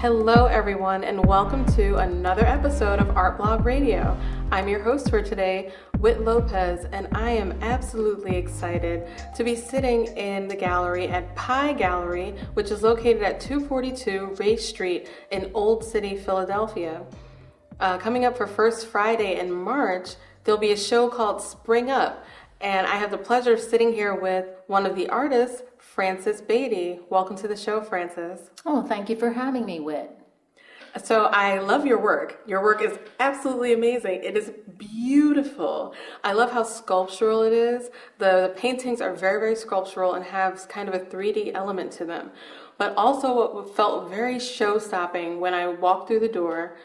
Hello, everyone, and welcome to another episode of Art Blog Radio. I'm your host for today, Whit Lopez, and I am absolutely excited to be sitting in the gallery at Pii Gallery, which is located at 242 Race Street in Old City, Philadelphia. Uh, coming up for First Friday in March, there'll be a show called Spring Up, and I have the pleasure of sitting here with one of the artists, Frances Beatty. Welcome to the show, Frances. Oh, thank you for having me, Whit. So I love your work. Your work is absolutely amazing. It is beautiful. I love how sculptural it is. The, the paintings are very, very sculptural and have kind of a 3D element to them. But also what felt very show-stopping when I walked through the door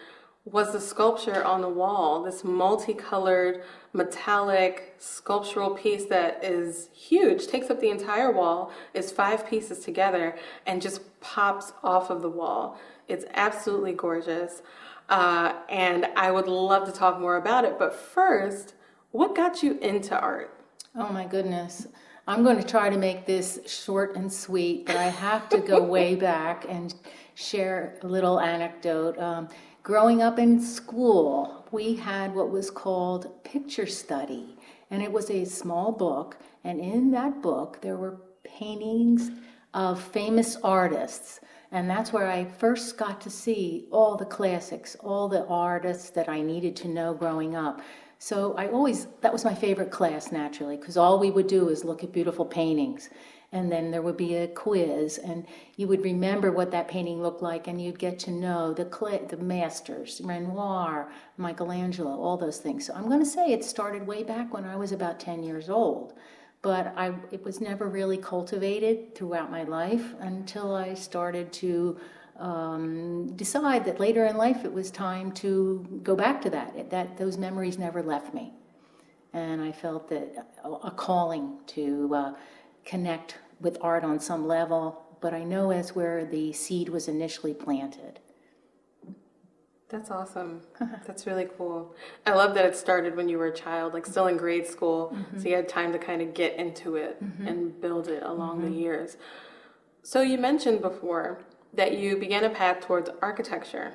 was the sculpture on the wall, this multicolored metallic sculptural piece that is huge, takes up the entire wall, is five pieces together, and just pops off of the wall. It's absolutely gorgeous. Uh, and I would love to talk more about it. But first, what got you into art? Oh my goodness. I'm going to try to make this short and sweet, but I have to go way back and share a little anecdote. Um, Growing up in school, we had what was called picture study, and it was a small book, and in that book there were paintings of famous artists. And that's where I first got to see all the classics, all the artists that I needed to know growing up. So I always, that was my favorite class naturally, because all we would do is look at beautiful paintings and then there would be a quiz and you would remember what that painting looked like and you'd get to know the clay, the masters renoir michelangelo all those things. So i'm going to say it started way back when i was about 10 years old but I, it was never really cultivated throughout my life until i started to um, decide that later in life it was time to go back to that that those memories never left me. And i felt that a calling to uh, connect with art on some level, but I know as where the seed was initially planted. That's awesome. That's really cool. I love that it started when you were a child, like still in grade school, mm-hmm. so you had time to kind of get into it mm-hmm. and build it along mm-hmm. the years. So you mentioned before that you began a path towards architecture.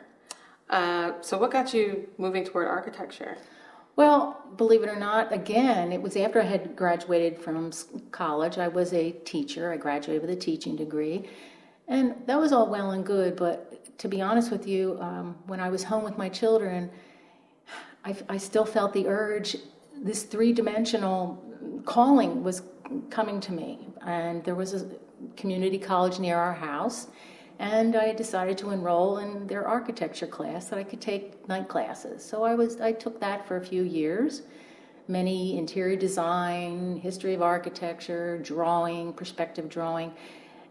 Uh, so what got you moving toward architecture? Well, believe it or not, again, it was after I had graduated from college. I was a teacher. I graduated with a teaching degree. And that was all well and good, but to be honest with you, um, when I was home with my children, I, I still felt the urge, this three dimensional calling was coming to me. And there was a community college near our house and I decided to enroll in their architecture class that I could take night classes. So I was I took that for a few years, many interior design, history of architecture, drawing, perspective drawing.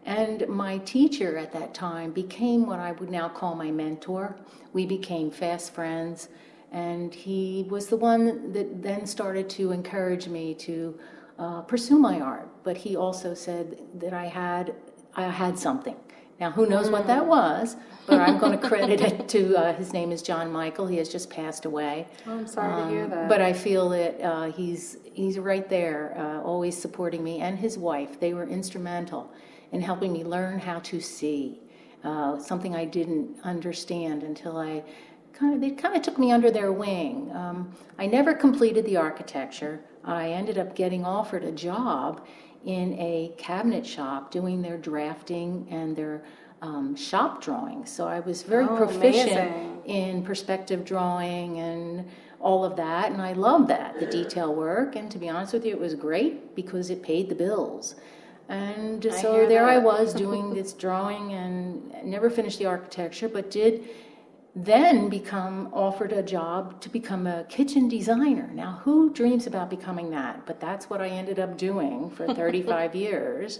And my teacher at that time became what I would now call my mentor. We became fast friends, and he was the one that then started to encourage me to uh, pursue my art. But he also said that I had I had something now, who knows what that was, but I'm going to credit it to uh, his name is John Michael. He has just passed away. Oh, I'm sorry um, to hear um, that. But I feel that uh, he's he's right there, uh, always supporting me, and his wife. They were instrumental in helping me learn how to see. Uh, something I didn't understand until I kind of they kind of took me under their wing. Um, I never completed the architecture. I ended up getting offered a job in a cabinet shop doing their drafting and their um, shop drawings. So I was very oh, proficient amazing. in perspective drawing and all of that, and I loved that, the detail work. And to be honest with you, it was great because it paid the bills. And I so there that. I was doing this drawing and never finished the architecture, but did then become offered a job to become a kitchen designer. Now, who dreams about becoming that? But that's what I ended up doing for 35 years,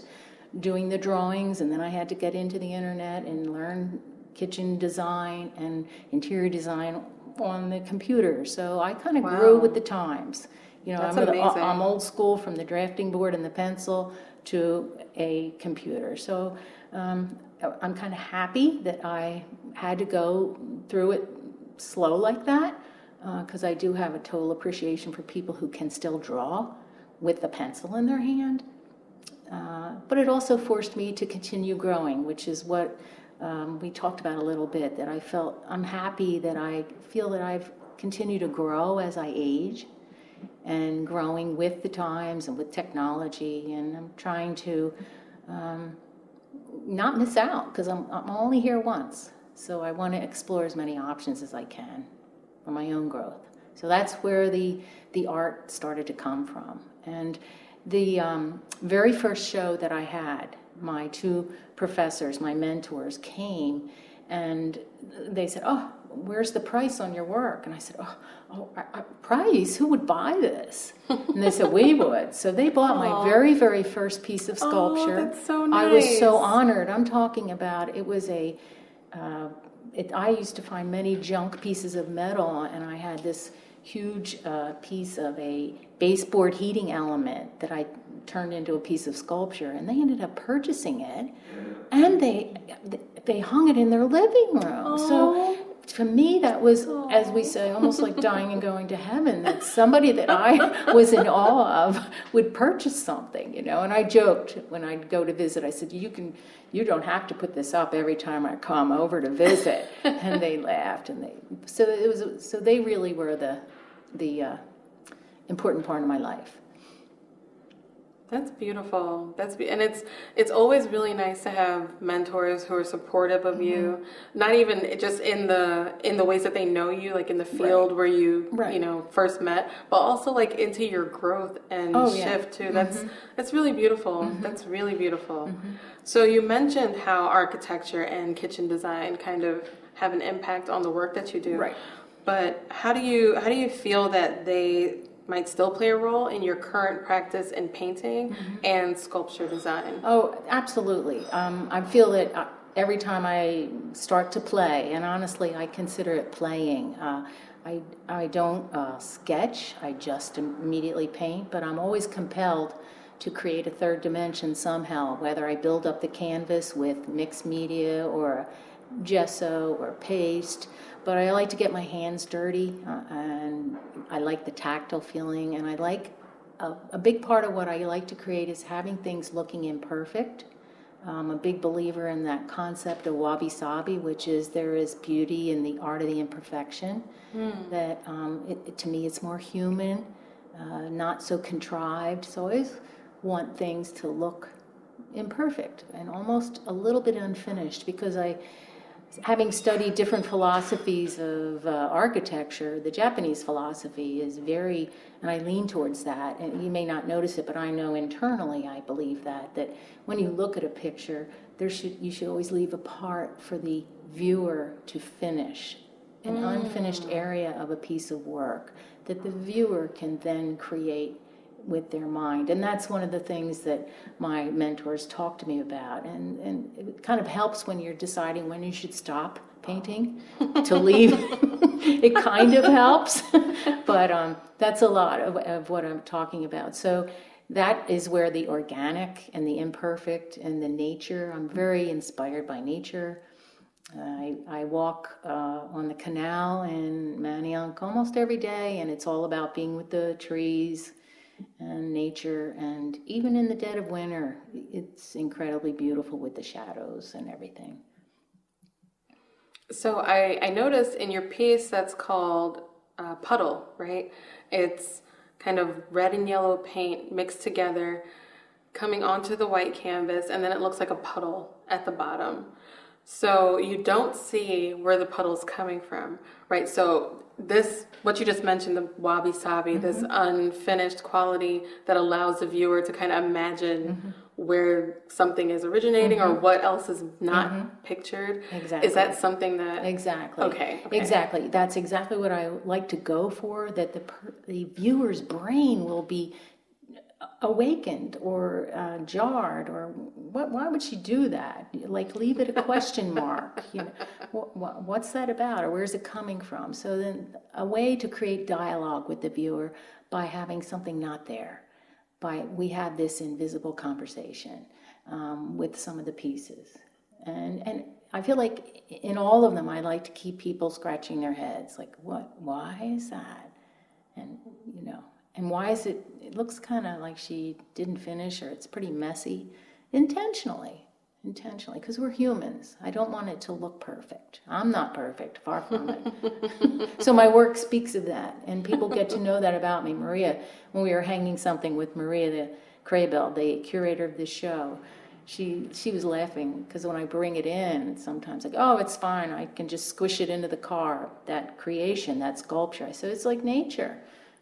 doing the drawings, and then I had to get into the internet and learn kitchen design and interior design on the computer. So I kind of wow. grew with the times. You know, I'm, I'm old school from the drafting board and the pencil to a computer. So um, I'm kind of happy that I had to go through it slow like that because uh, I do have a total appreciation for people who can still draw with the pencil in their hand. Uh, but it also forced me to continue growing, which is what um, we talked about a little bit that I felt I'm happy that I feel that I've continued to grow as I age and growing with the times and with technology. And I'm trying to um, not miss out because I'm, I'm only here once. So I want to explore as many options as I can for my own growth. So that's where the, the art started to come from. And the um, very first show that I had, my two professors, my mentors, came and they said, Oh, where's the price on your work? And I said, Oh, oh I, I, price? Who would buy this? And they said, We would. So they bought my very, very first piece of sculpture. Oh, that's so nice. I was so honored. I'm talking about it was a. Uh, it, I used to find many junk pieces of metal, and I had this huge uh, piece of a baseboard heating element that I turned into a piece of sculpture, and they ended up purchasing it, and they they hung it in their living room. Aww. So to me, that was, Aww. as we say, almost like dying and going to heaven. That somebody that I was in awe of would purchase something, you know. And I joked when I'd go to visit. I said, "You can, you don't have to put this up every time I come over to visit." and they laughed, and they so it was so they really were the the uh, important part of my life. That's beautiful. That's be- and it's it's always really nice to have mentors who are supportive of mm-hmm. you. Not even just in the in the ways that they know you, like in the field right. where you right. you know first met, but also like into your growth and oh, shift yeah. too. That's mm-hmm. that's really beautiful. Mm-hmm. That's really beautiful. Mm-hmm. So you mentioned how architecture and kitchen design kind of have an impact on the work that you do. Right. But how do you how do you feel that they might still play a role in your current practice in painting mm-hmm. and sculpture design? Oh, absolutely. Um, I feel that uh, every time I start to play, and honestly, I consider it playing. Uh, I, I don't uh, sketch, I just immediately paint, but I'm always compelled to create a third dimension somehow, whether I build up the canvas with mixed media or gesso or paste but I like to get my hands dirty, uh, and I like the tactile feeling, and I like a, a, big part of what I like to create is having things looking imperfect. I'm a big believer in that concept of wabi sabi, which is there is beauty in the art of the imperfection. Mm. That um, it, it, to me, it's more human, uh, not so contrived. So I always want things to look imperfect and almost a little bit unfinished because I having studied different philosophies of uh, architecture, the Japanese philosophy is very, and I lean towards that. And you may not notice it, but I know internally I believe that that when you look at a picture, there should you should always leave a part for the viewer to finish an mm. unfinished area of a piece of work that the viewer can then create with their mind. And that's one of the things that my mentors talk to me about. And, and it kind of helps when you're deciding when you should stop painting to leave. it kind of helps. but um, that's a lot of, of what I'm talking about. So that is where the organic and the imperfect and the nature, I'm very inspired by nature. I, I walk uh, on the canal in Manayunk almost every day, and it's all about being with the trees, and nature. And even in the dead of winter, it's incredibly beautiful with the shadows and everything. So I, I noticed in your piece that's called uh, Puddle, right? It's kind of red and yellow paint mixed together coming onto the white canvas, and then it looks like a puddle at the bottom. So you don't see where the puddle's coming from, right? So this, what you just mentioned, the wabi sabi, mm-hmm. this unfinished quality that allows the viewer to kind of imagine mm-hmm. where something is originating mm-hmm. or what else is not mm-hmm. pictured. Exactly. Is that something that? Exactly. Okay. okay. Exactly. That's exactly what I like to go for. That the the viewer's brain will be awakened or uh, jarred or what, why would she do that? Like leave it a question mark you know. What, what, what's that about or where's it coming from? So then a way to create dialogue with the viewer by having something not there by we have this invisible conversation um, with some of the pieces. And and I feel like in all of them I like to keep people scratching their heads like what why is that? And you know and why is it, it looks kind of like she didn't finish or it's pretty messy intentionally. intentionally because we're humans. I don't want it to look perfect. I'm not perfect, far from it. so my work speaks of that, and people get to know that about me. Maria, when we were hanging something with Maria the Craybill, the curator of this show, she she was laughing because when I bring it in, sometimes like, oh, it's fine. I can just squish it into the car. That creation, that sculpture. I said it's like nature.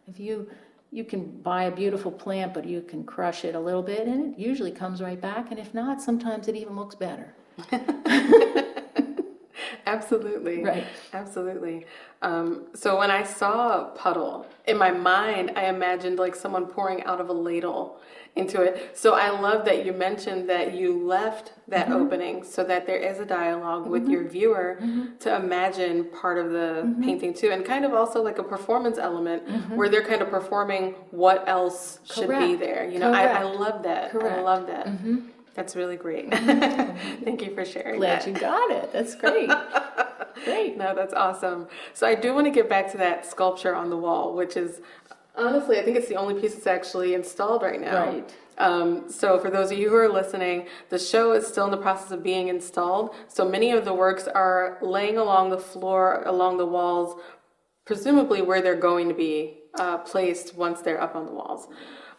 If you you can buy a beautiful plant, but you can crush it a little bit, and it usually comes right back. And if not, sometimes it even looks better. Absolutely. Right. Absolutely. Um, so when I saw puddle, in my mind, I imagined like someone pouring out of a ladle into it. So I love that you mentioned that you left that Mm-hmm. opening so that there is a dialog with your viewer Mm-hmm. to imagine part of the painting too, and kind of also like a performance element where they're kind of performing what else should be Mm-hmm. There. You know, I, I love that. I Correct. Mm-hmm. love that. That's really great. Thank you for sharing Glad that. you got it. That's great. great. No, that's awesome. So I do want to get back to that sculpture on the wall, which is honestly, I think it's the only piece that's actually installed right now. Right. Um, so for those of you who are listening, the show is still in the process of being installed. So many of the works are laying along the floor, along the walls, presumably where they're going to be uh, placed once they're up on the walls.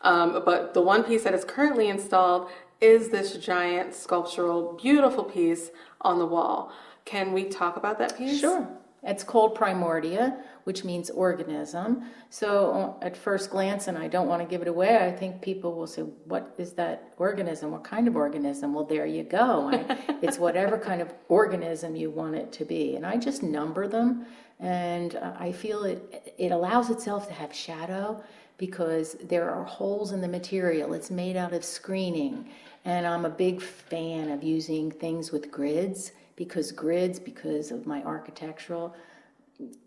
Um, but the one piece that is currently installed is this giant sculptural, beautiful piece on the wall. Can we talk about that piece? Sure. It's called primordia, which means organism. So uh, at first glance, and I don't want to give it away, I think people will say, "What is that organism? What kind of organism?" Well, there you go. I, it's whatever kind of organism you want it to be, and I just number them, and uh, I feel it. It allows itself to have shadow because there are holes in the material. It's made out of screening, and I'm a big fan of using things with grids because grids, because of my architectural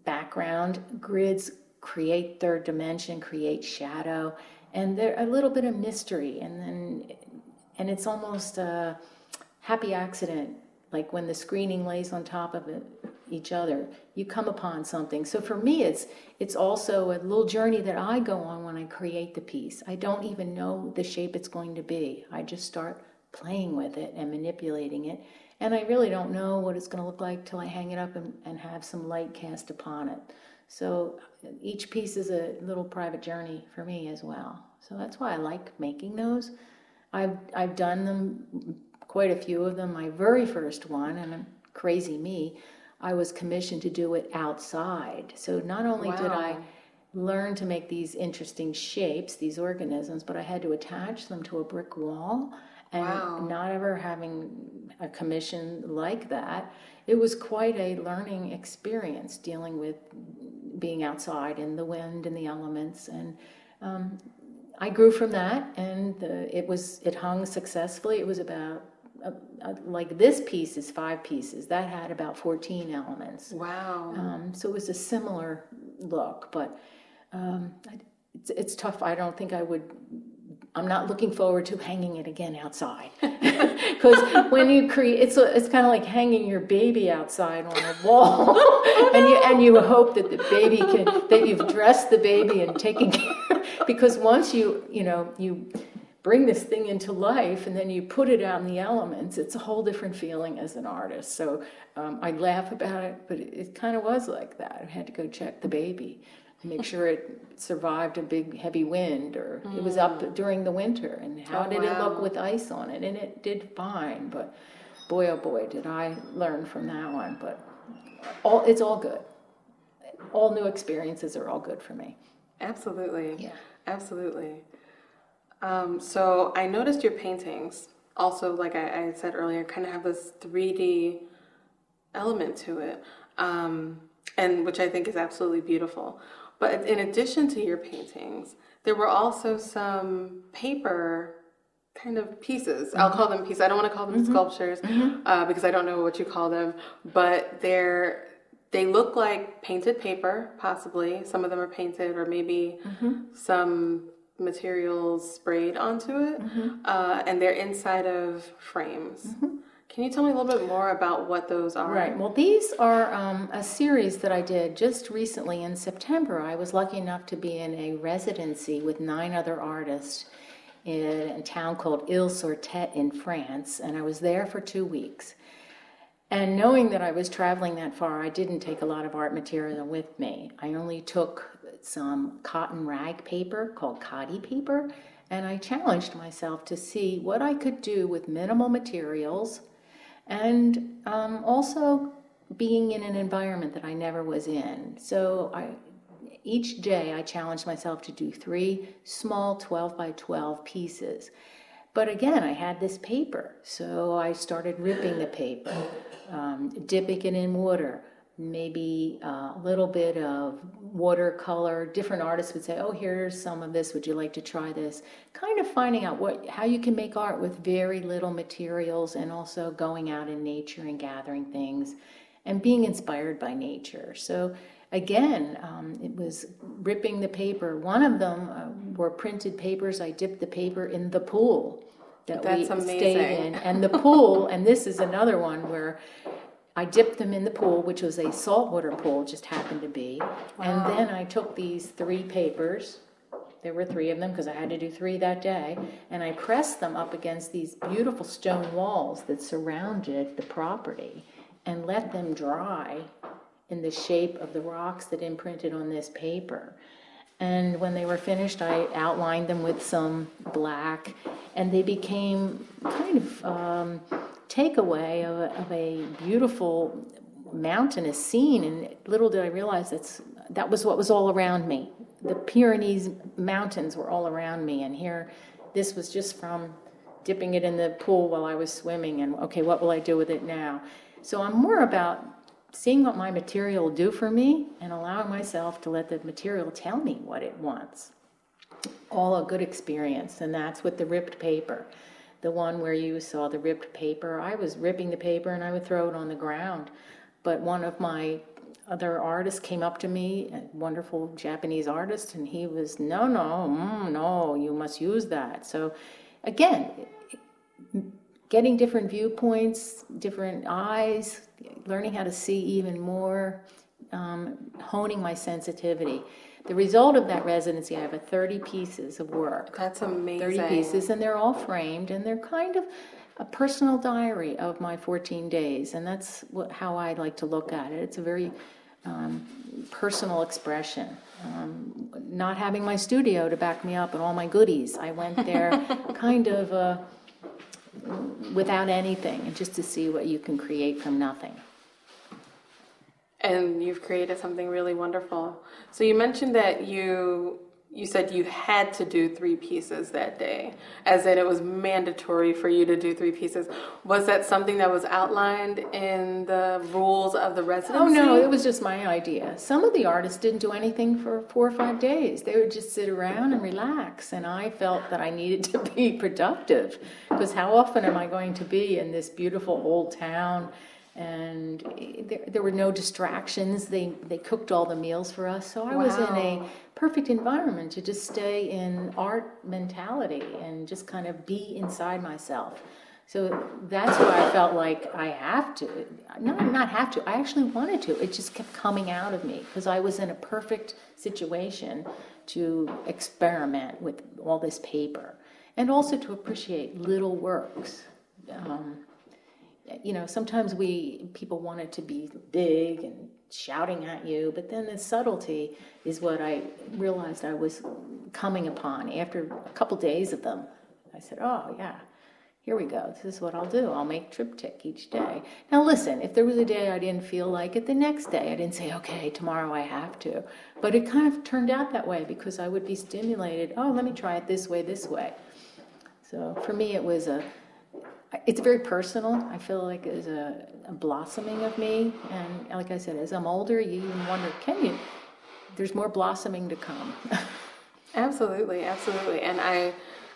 background, grids create third dimension, create shadow, and they're a little bit of mystery, and then and it's almost a happy accident, like when the screening lays on top of it, each other, you come upon something. So for me, it's it's also a little journey that I go on when I create the piece. I don't even know the shape it's going to be. I just start playing with it and manipulating it. And I really don't know what it's going to look like till I hang it up and, and have some light cast upon it. So each piece is a little private journey for me as well. So that's why I like making those. I've I've done them, quite a few of them. My very first one, and crazy me, I was commissioned to do it outside. So not only did I learn to make these interesting shapes, these organisms, but I had to attach them to a brick wall. And Wow. not ever having a commission like that, it was quite a learning experience dealing with being outside in the wind and the elements. And um, I grew from that, and the, it was it hung successfully. It was about uh, uh, like this piece is five pieces. That had about fourteen elements. Wow. Um, so it was a similar look, but um, it's, it's tough. I don't think I would. I'm not looking forward to hanging it again outside because when you create, it's a, it's kind of like hanging your baby outside on a wall, and you and you hope that the baby can that you've dressed the baby and taken care. Because once you you know you bring this thing into life and then you put it on the elements, it's a whole different feeling as an artist. So um, I laugh about it, but it, it kind of was like that. I had to go check the baby, make sure it survived a big heavy wind or it was up during the winter and how Oh, did it look with ice on it. And it did fine, but boy, oh boy, did I learn from that one. But all, it's all good. All new experiences are all good for me. Absolutely. Yeah. Absolutely. Um, so I noticed your paintings also, like I, I said earlier, kind of have this 3D element to it, um, and which I think is absolutely beautiful. But in addition to your paintings, there were also some paper kind of pieces. I'll call them pieces. I don't want to call them sculptures uh, because I don't know what you call them, but they're they look like painted paper, possibly. Some of them are painted, or maybe some materials sprayed onto it, uh, and they're inside of frames. Can you tell me a little bit more about what those are? Right. Well, these are um, a series that I did just recently in September. I was lucky enough to be in a residency with nine other artists in a town called Ille-sur-Têt in France, and I was there for two weeks. And knowing that I was traveling that far, I didn't take a lot of art material with me. I only took some cotton rag paper called khadi paper, and I challenged myself to see what I could do with minimal materials and um, also being in an environment that I never was in. So I, each day I challenged myself to do three small 12 by 12 pieces. But again, I had this paper, so I started ripping the paper, um, dipping it in water, maybe uh, a little bit of watercolor. Different artists would say, "Oh, here's some of this. Would you like to try this?" Kind of finding out what how you can make art with very little materials, and also going out in nature and gathering things, and being inspired by nature. So again, um, it was ripping the paper. One of them uh, were printed papers. I dipped the paper in the pool that That's we amazing. stayed in, and the pool. and this is another one where I dipped them in the pool, which was a saltwater pool, just happened to be. And then I took these three papers, there were three of them because I had to do three that day, and I pressed them up against these beautiful stone walls that surrounded the property and let them dry in the shape of the rocks that imprinted on this paper. And when they were finished, I outlined them with some black, and they became kind of um, takeaway of a, of a beautiful mountainous scene. And little did I realize that's that was what was all around me. The Pyrenees mountains were all around me, and here, this was just from dipping it in the pool while I was swimming. And okay, what will I do with it now? So I'm more about seeing what my material will do for me and allowing myself to let the material tell me what it wants. All a good experience, and that's with the ripped paper. The one where you saw the ripped paper, I was ripping the paper and I would throw it on the ground. But one of my other artists came up to me, a wonderful Japanese artist, and he was, no, no, mm, no, you must use that. So again, getting different viewpoints, different eyes, learning how to see even more, um, honing my sensitivity. The result of that residency, I have a 30 pieces of work. That's amazing. 30 pieces, and they're all framed, and they're kind of a personal diary of my 14 days, and that's what, how I like to look at it. It's a very um, personal expression. Um, not having my studio to back me up and all my goodies, I went there kind of uh, without anything, and just to see what you can create from nothing. And you've created something really wonderful. So you mentioned that you you said you had to do three pieces that day, as in it was mandatory for you to do three pieces. Was that something that was outlined in the rules of the residency? Oh no, it was just my idea. Some of the artists didn't do anything for four or five days. They would just sit around and relax, and I felt that I needed to be productive because how often am I going to be in this beautiful old town? And there, there were no distractions. They they cooked all the meals for us, so I was in a perfect environment to just stay in art mentality and just kind of be inside myself. So that's why I felt like I have to, not not have to. I actually wanted to. It just kept coming out of me because I was in a perfect situation to experiment with all this paper and also to appreciate little works. Um, you know, sometimes we people want it to be big and shouting at you, but then the subtlety is what I realized I was coming upon after a couple days of them. I said, "Oh yeah, here we go. This is what I'll do. I'll make triptych each day." Now listen, if there was a day I didn't feel like it, the next day I didn't say, "Okay, tomorrow I have to." But it kind of turned out that way because I would be stimulated. Oh, let me try it this way, this way. So for me, it was a it's very personal. I feel like it's a, a blossoming of me, and like I said, as I'm older, you even wonder, can you? There's more blossoming to come. Absolutely, absolutely. And I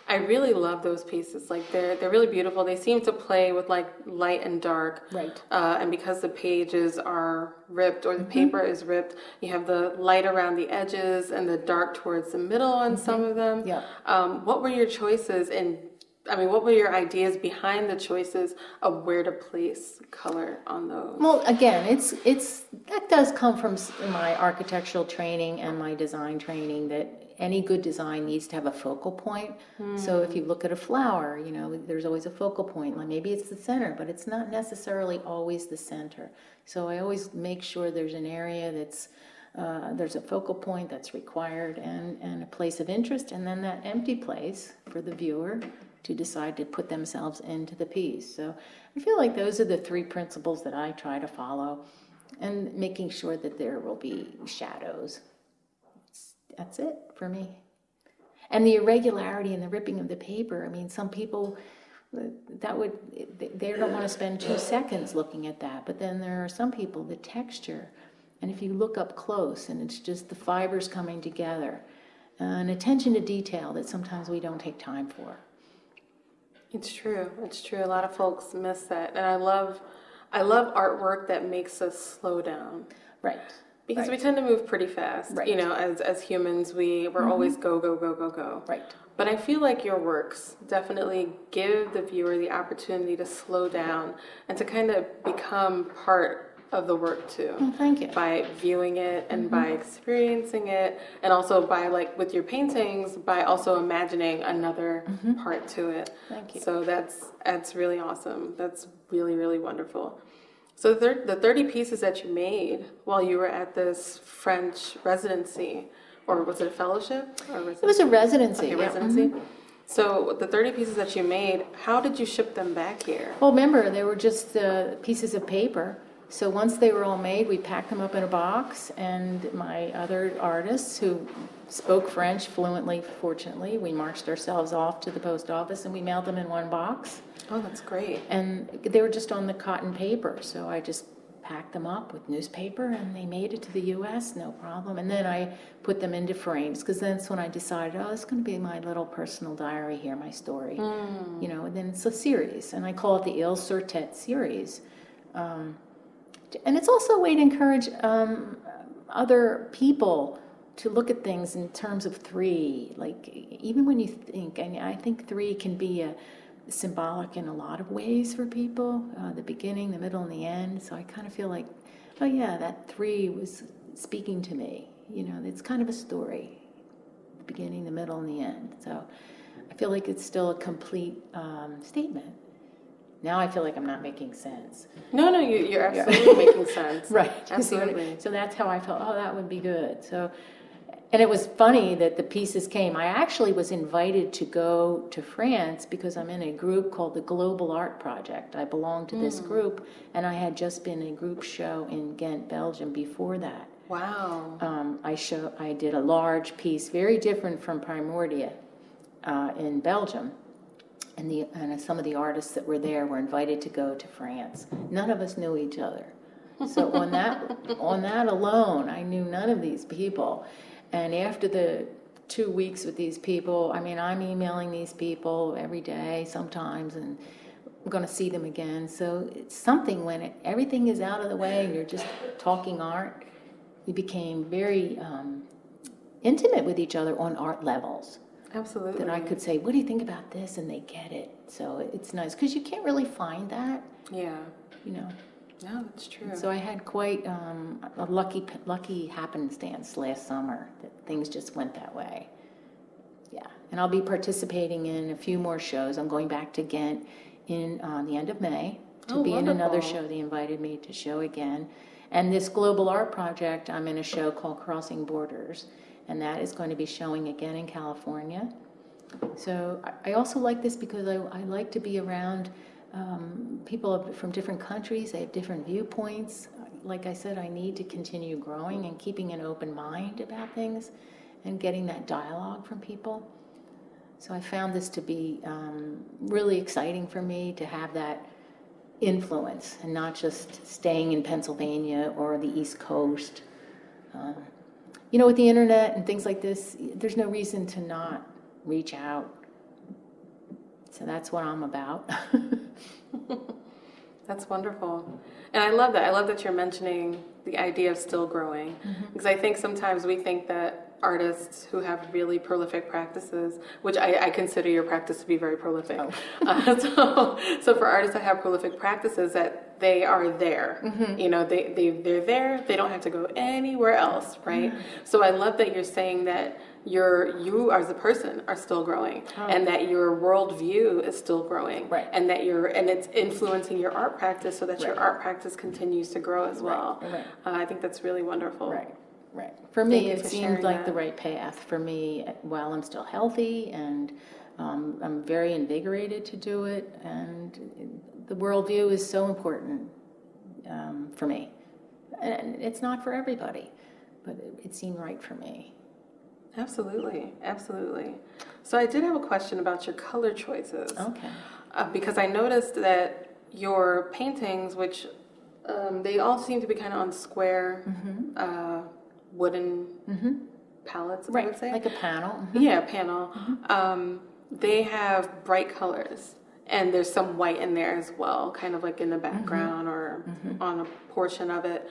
I really love those pieces. Like they're they're really beautiful. They seem to play with like light and dark. Right. Uh, and because the pages are ripped or the paper is ripped, you have the light around the edges and the dark towards the middle on some of them. Yeah. Um, what were your choices in I mean, what were your ideas behind the choices of where to place color on those? Well, again, it's it's that does come from my architectural training and my design training that any good design needs to have a focal point. So if you look at a flower, you know, there's always a focal point. Like maybe it's the center, but it's not necessarily always the center. So I always make sure there's an area that's uh, there's a focal point that's required and, and a place of interest, and then that empty place for the viewer to decide to put themselves into the piece. So I feel like those are the three principles that I try to follow, and making sure that there will be shadows. That's it for me. And the irregularity and the ripping of the paper. I mean, some people that would they don't want to spend two seconds looking at that, but then there are some people the texture, and if you look up close and it's just the fibers coming together, uh, an attention to detail that sometimes we don't take time for. It's true. It's true. A lot of folks miss that, and I love, I love artwork that makes us slow down Right. because right. we tend to move pretty fast. Right. You know, as as humans, we we're mm-hmm. always go go go go go. Right. But I feel like your works definitely give the viewer the opportunity to slow down and to kind of become part of the work too. Well, thank you. By viewing it and by experiencing it, and also by like with your paintings, by also imagining another part to it. Thank you. So that's that's really awesome. That's really really wonderful. So the, thir- the 30 pieces that you made while you were at this French residency, or was it a fellowship? Or It was a residency. Okay, yeah. residency. So the 30 pieces that you made, how did you ship them back here? Well, remember, they were just uh, pieces of paper. So once they were all made, we packed them up in a box, and my other artists who spoke French fluently, fortunately, we marched ourselves off to the post office and we mailed them in one box. Oh, that's great. And they were just on the cotton paper, so I just packed them up with newspaper and they made it to the US, no problem. And then I put them into frames because that's when I decided, oh, it's going to be my little personal diary here, my story. You know, and then it's a series, and I call it the Ille-sur-Têt series. Um, and it's also a way to encourage um, other people to look at things in terms of three. Like, even when you think, mean, I think three can be a, symbolic in a lot of ways for people uh, the beginning, the middle, and the end. So I kind of feel like, oh, yeah, that three was speaking to me. You know, it's kind of a story the beginning, the middle, and the end. So I feel like it's still a complete um, statement. Now I feel like I'm not making sense. No, no, you, you're absolutely making sense. Right. Absolutely. So that's how I felt, oh, that would be good. So, and it was funny that the pieces came. I actually was invited to go to France because I'm in a group called the Global Art Project. I belong to this group, and I had just been a group show in Ghent, Belgium before that. Wow. Um, I show I did a large piece, very different from Primordia, uh, in Belgium, and the and some of the artists that were there were invited to go to France. None of us knew each other, so on that on that alone, I knew none of these people. And after the two weeks with these people, I mean, I'm emailing these people every day sometimes, and I'm going to see them again. So it's something when it, everything is out of the way and you're just talking art. We became very um, intimate with each other on art levels. Absolutely. That I could say, "What do you think about this?" and they get it. So it's nice because you can't really find that, Yeah. you know. No, that's true. So I had quite um, a lucky lucky happenstance last summer that things just went that way. Yeah, and I'll be participating in a few more shows. I'm going back to Ghent in uh, the end of May to Oh, be in another show. They invited me to show again, and this global art project. I'm in a show called Crossing Borders, and that is going to be showing again in California. So I- also like this because I, I like to be around um, people from different countries. They have different viewpoints. Like I said, I need to continue growing and keeping an open mind about things and getting that dialogue from people. So I found this to be um, really exciting for me to have that influence and not just staying in Pennsylvania or the East Coast. Um, you know, with the internet and things like this, there's no reason to not reach out. So that's what I'm about. That's wonderful. And I love that. I love that you're mentioning the idea of still growing. Mm-hmm. Because I think sometimes we think that artists who have really prolific practices, which I, I consider your practice to be very prolific. Oh. Uh, so, so for artists that have prolific practices, that they are there. Mm-hmm. You know, they, they, they're there. They don't have to go anywhere else, right? Mm-hmm. So I love that you're saying that you're, you as a person are still growing and that your worldview is still growing. Oh. Right. And that you're, and it's influencing your art practice so that your art practice continues to grow as well. right. Uh, I think that's really wonderful. Right, right. For me, it for seemed like the right path for me while I'm still healthy and um, I'm very invigorated to do it. And the worldview is so important um, for me. And it's not for everybody, but it, it seemed right for me. Absolutely, absolutely. So I did have a question about your color choices. Okay. Uh, because I noticed that your paintings, which um, they all seem to be kind of on square, uh, wooden palettes, I would Right, say. like a panel. yeah, panel. Um, they have bright colors. And there's some white in there as well, kind of like in the mm-hmm. background or mm-hmm. on a portion of it.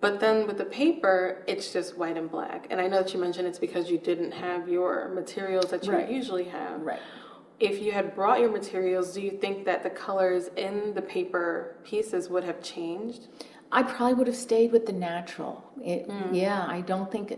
But then with the paper, it's just white and black. And I know that you mentioned it's because you didn't have your materials that you Right. usually have. Right. If you had brought your materials, do you think that the colors in the paper pieces would have changed? I probably would have stayed with the natural. It, mm. Yeah, I don't think,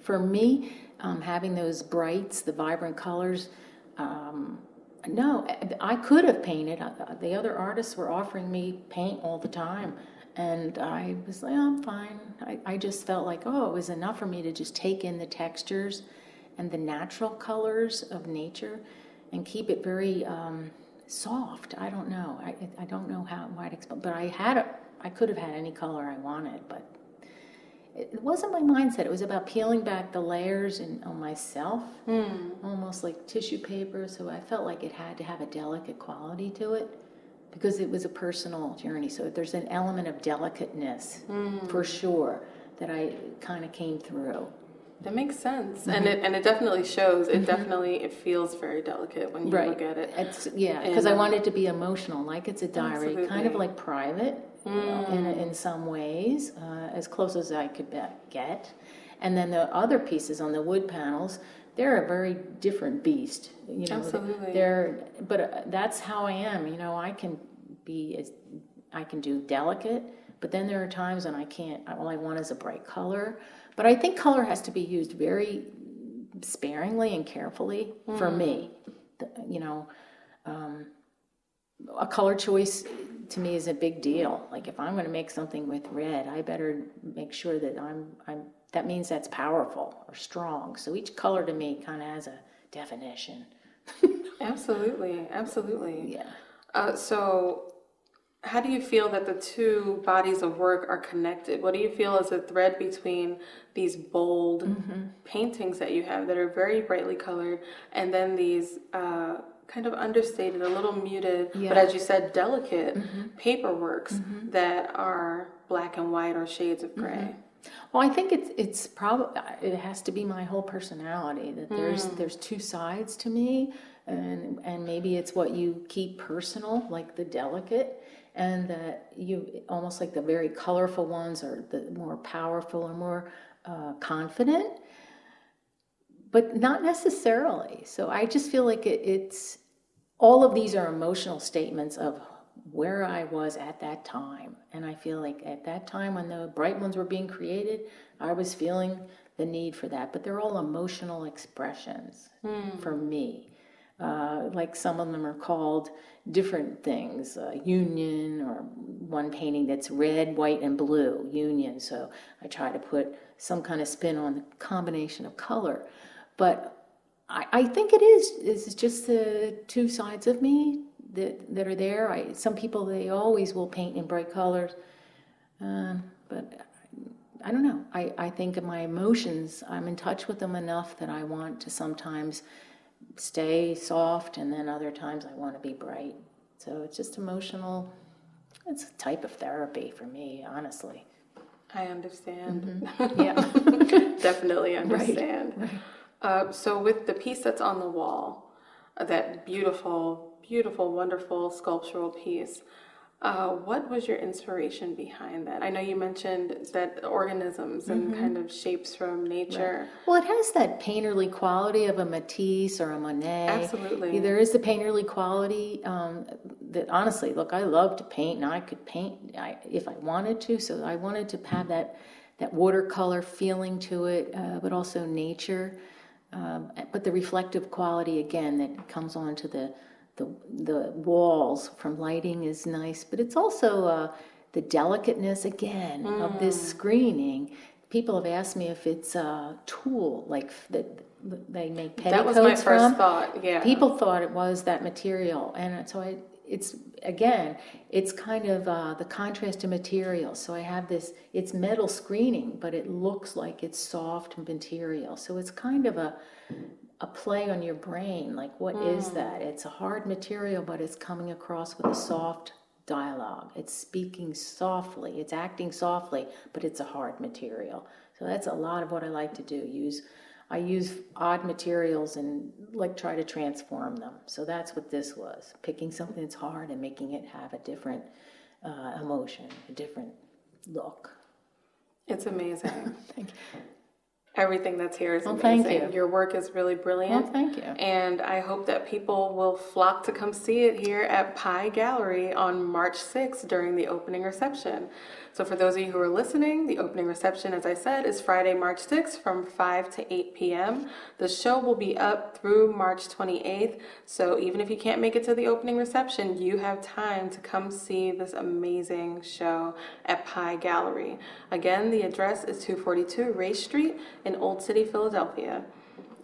for me, um, having those brights, the vibrant colors, um, no, I could have painted. Uh, The other artists were offering me paint all the time. And I was like, oh, I'm fine. I, I just felt like, oh, it was enough for me to just take in the textures and the natural colors of nature and keep it very um, soft. I don't know. I, I don't know how I'd explain, but I had a, I could have had any color I wanted, but it wasn't my mindset. It was about peeling back the layers and on myself, almost like tissue paper. So I felt like it had to have a delicate quality to it because it was a personal journey. So there's an element of delicateness for sure that I kind of came through. That makes sense, Mm-hmm. and it and it definitely shows. It definitely it feels very delicate when you right. look at it. It's yeah, because I want it to be emotional, like it's a diary, kind of Mm. like private in in some ways, uh, as close as I could be- get. And then the other pieces on the wood panels, they're a very different beast. You know, Absolutely. They're but uh, that's how I am. You know, I can be as I can do delicate, but then there are times when I can't. All I want is a bright color. But I think color has to be used very sparingly and carefully for me. The- You know, um, a color choice to me is a big deal. Like if I'm going to make something with red, I better make sure that I'm I'm that means that's powerful or strong. So each color to me kind of has a definition. Absolutely, absolutely. Yeah. Uh, so, how do you feel that the two bodies of work are connected? What do you feel is a thread between these bold Mm-hmm. paintings that you have that are very brightly colored, and then these uh, kind of understated, a little muted, but as you said, delicate Mm-hmm. paperworks that are black and white or shades of gray? Well, I think it's it's probably it has to be my whole personality that there's there's two sides to me, and and maybe it's what you keep personal, like the delicate, and that you almost like the very colorful ones are the more powerful or more uh, confident, but not necessarily. So I just feel like it, it's all of these are emotional statements of where I was at that time. And I feel like at that time when the bright ones were being created, I was feeling the need for that. But they're all emotional expressions for me. Uh, like some of them are called different things uh, union or one painting that's red white and blue union so i try to put some kind of spin on the combination of color but I, I think it is. It's just the two sides of me that that are there. I, some people they always will paint in bright colors, um, but I don't know. I, I think of my emotions. I'm in touch with them enough that I want to sometimes stay soft, and then other times I want to be bright. So it's just emotional. It's a type of therapy for me, honestly. I understand. Yeah. Definitely understand. Uh, so, with the piece that's on the wall, uh, that beautiful, beautiful, wonderful sculptural piece, Uh, what was your inspiration behind that? I know you mentioned that organisms and Mm-hmm. kind of shapes from nature. Well, it has that painterly quality of a Matisse or a Monet. Absolutely. There is the painterly quality um, that, honestly, look, I love to paint, and I could paint I, if I wanted to. So I wanted to have that that watercolor feeling to it, uh, but also nature. Um, but the reflective quality again that comes onto the the the walls from lighting is nice. But it's also uh, the delicateness again of this Mm. screening. People have asked me if it's a tool like that they make petticoats That was my first from. thought. Yeah. People thought it was that material, and so I, it's again, it's kind of uh, the contrast to material. So I have this, it's metal screening, but it looks like it's soft material. So it's kind of a a play on your brain. Like, what is that? It's a hard material, but it's coming across with a soft dialogue. It's speaking softly. It's acting softly, but it's a hard material. So that's a lot of what I like to do. Use I use odd materials and like try to transform them. So that's what this was picking something that's hard and making it have a different uh, emotion, a different look. It's amazing. Thank you. Everything that's here is Well, amazing. thank you. Your work is really brilliant. Well, thank you. And I hope that people will flock to come see it here at Pii Gallery on March 6th during the opening reception. So, for those of you who are listening, the opening reception, as I said, is Friday, March 6th from 5 to 8 p.m. The show will be up through March 28th. So, even if you can't make it to the opening reception, you have time to come see this amazing show at Pii Gallery. Again, the address is 242 Race Street in Old City, Philadelphia.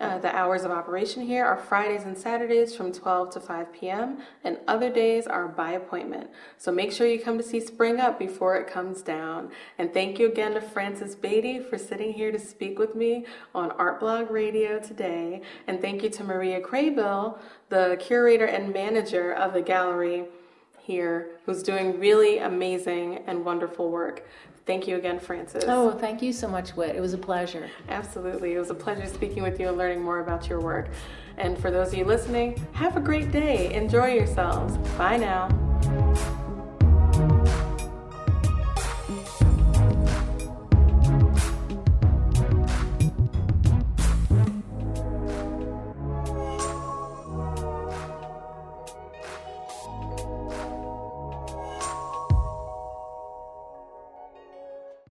Uh, the hours of operation here are Fridays and Saturdays from 12 to 5 p.m., and other days are by appointment. So make sure you come to see Spring Up before it comes down. And thank you again to Frances Beatty for sitting here to speak with me on Art Blog Radio today. And thank you to Maria Craybill, the curator and manager of the gallery here, who's doing really amazing and wonderful work. Thank you again, Francis. Oh, thank you so much, Whit. It was a pleasure. Absolutely. It was a pleasure speaking with you and learning more about your work. And for those of you listening, have a great day. Enjoy yourselves. Bye now.